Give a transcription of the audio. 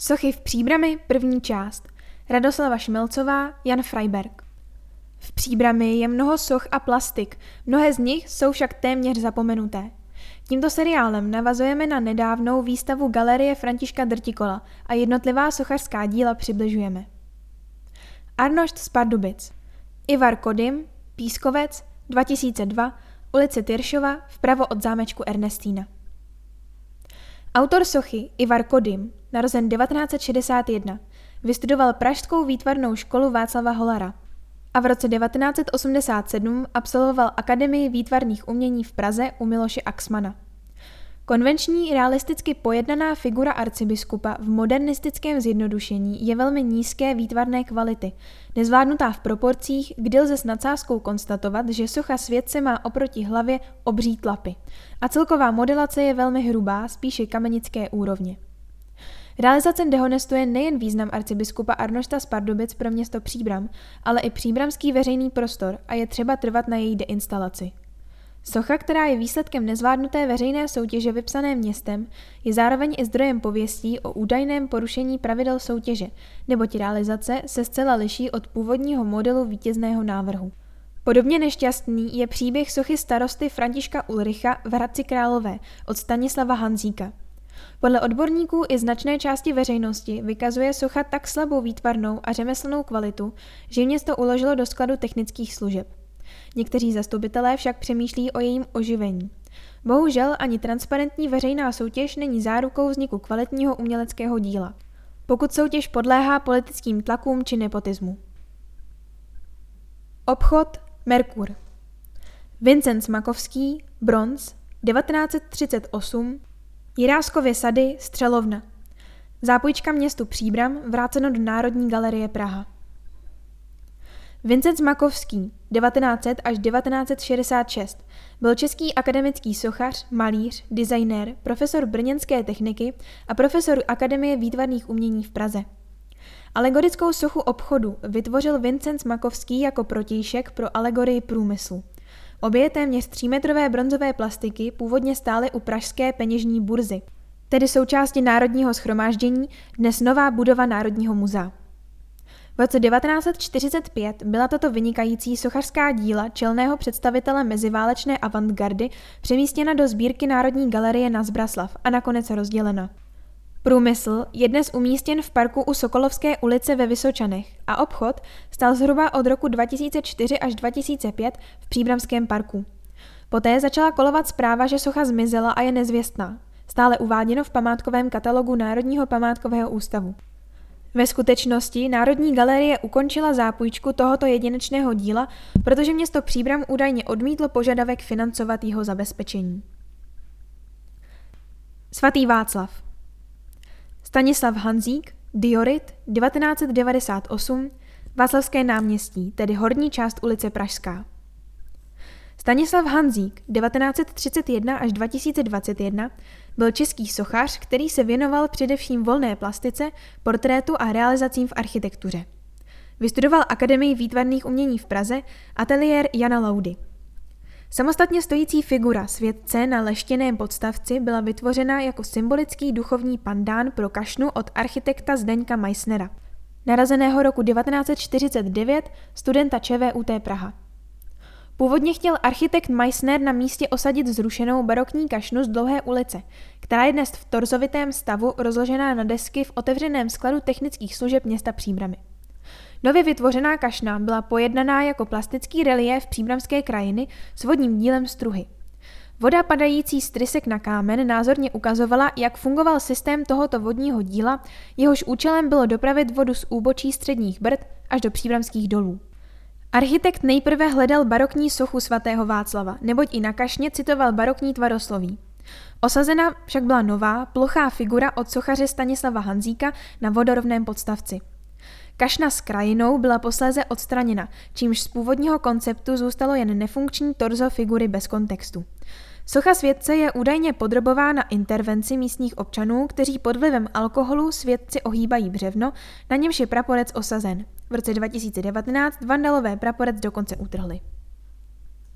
Sochy v Příbrami, první část. Radoslava Šmelcová, Jan Freiberg. V Příbrami je mnoho soch a plastik, mnohé z nich jsou však téměř zapomenuté. Tímto seriálem navazujeme na nedávnou výstavu Galerie Františka Drtikola a jednotlivá sochařská díla přibližujeme. Arnošt z Pardubic Ivar Kodym, Pískovec, 2002, ulice Tyršova, vpravo od zámečku Ernestína. Autor sochy Ivar Kodym, narozen 1961, vystudoval Pražskou výtvarnou školu Václava Holara a v roce 1987 absolvoval Akademii výtvarných umění v Praze u Miloše Axmana. Konvenční realisticky pojednaná figura arcibiskupa v modernistickém zjednodušení je velmi nízké výtvarné kvality, nezvládnutá v proporcích, kdy lze s nadsázkou konstatovat, že socha světce má oproti hlavě obří tlapy a celková modelace je velmi hrubá, spíše kamenické úrovně. Realizace dehonestuje nejen význam arcibiskupa Arnošta z Pardubic pro město Příbram, ale i příbramský veřejný prostor a je třeba trvat na její deinstalaci. Socha, která je výsledkem nezvládnuté veřejné soutěže vypsané městem, je zároveň i zdrojem pověstí o údajném porušení pravidel soutěže, neboť realizace se zcela liší od původního modelu vítězného návrhu. Podobně nešťastný je příběh sochy starosty Františka Ulricha v Hradci Králové od Stanislava Hanzíka. Podle odborníků i značné části veřejnosti vykazuje socha tak slabou výtvarnou a řemeslnou kvalitu, že město uložilo do skladu technických služeb. Někteří zastupitelé však přemýšlí o jejím oživení. Bohužel ani transparentní veřejná soutěž není zárukou vzniku kvalitního uměleckého díla, pokud soutěž podléhá politickým tlakům či nepotismu. Obchod Merkur Vincent Makovský, bronz, 1938, Jiráskově sady, Střelovna. Zápůjčka městu Příbram vráceno do Národní galerie Praha. Vincent Makovský, 1900 až 1966, byl český akademický sochař, malíř, designér, profesor brněnské techniky a profesor Akademie výtvarných umění v Praze. Alegorickou sochu obchodu vytvořil Vincent Makovský jako protějšek pro alegorii průmyslu. Obě téměř třímetrové bronzové plastiky původně stály u pražské peněžní burzy, tedy součásti Národního schromáždění, dnes nová budova Národního muzea. V roce 1945 byla tato vynikající sochařská díla čelného představitele meziválečné avantgardy přemístěna do sbírky Národní galerie na Zbraslav a nakonec rozdělena. Průmysl je dnes umístěn v parku u Sokolovské ulice ve Vysočanech a obchod stal zhruba od roku 2004 až 2005 v Příbramském parku. Poté začala kolovat zpráva, že socha zmizela a je nezvěstná, stále uváděno v památkovém katalogu Národního památkového ústavu. Ve skutečnosti Národní galerie ukončila zápůjčku tohoto jedinečného díla, protože město Příbram údajně odmítlo požadavek financovat jeho zabezpečení. Svatý Václav Stanislav Hanzík, Diorit, 1998, Václavské náměstí, tedy horní část ulice Pražská. Stanislav Hanzík, 1931 až 2021, byl český sochař, který se věnoval především volné plastice, portrétu a realizacím v architektuře. Vystudoval Akademii výtvarných umění v Praze, ateliér Jana Laudy. Samostatně stojící figura světce na leštěném podstavci byla vytvořena jako symbolický duchovní pandán pro kašnu od architekta Zdeňka Meissnera, narazeného roku 1949, studenta ČVUT Praha. Původně chtěl architekt Meissner na místě osadit zrušenou barokní kašnu z dlouhé ulice, která je dnes v torzovitém stavu rozložená na desky v otevřeném skladu technických služeb města Příbramy. Nově vytvořená kašna byla pojednaná jako plastický reliéf příbramské krajiny s vodním dílem struhy. Voda padající z trysek na kámen názorně ukazovala, jak fungoval systém tohoto vodního díla, jehož účelem bylo dopravit vodu z úbočí středních brd až do příbramských dolů. Architekt nejprve hledal barokní sochu svatého Václava, neboť i na kašně citoval barokní tvarosloví. Osazena však byla nová, plochá figura od sochaře Stanislava Hanzíka na vodorovném podstavci. Kašna s krajinou byla posléze odstraněna, čímž z původního konceptu zůstalo jen nefunkční torzo figury bez kontextu. Socha světce je údajně podrobována intervenci místních občanů, kteří pod vlivem alkoholu světci ohýbají břevno, na němž je praporec osazen. V roce 2019 vandalové praporec dokonce utrhli.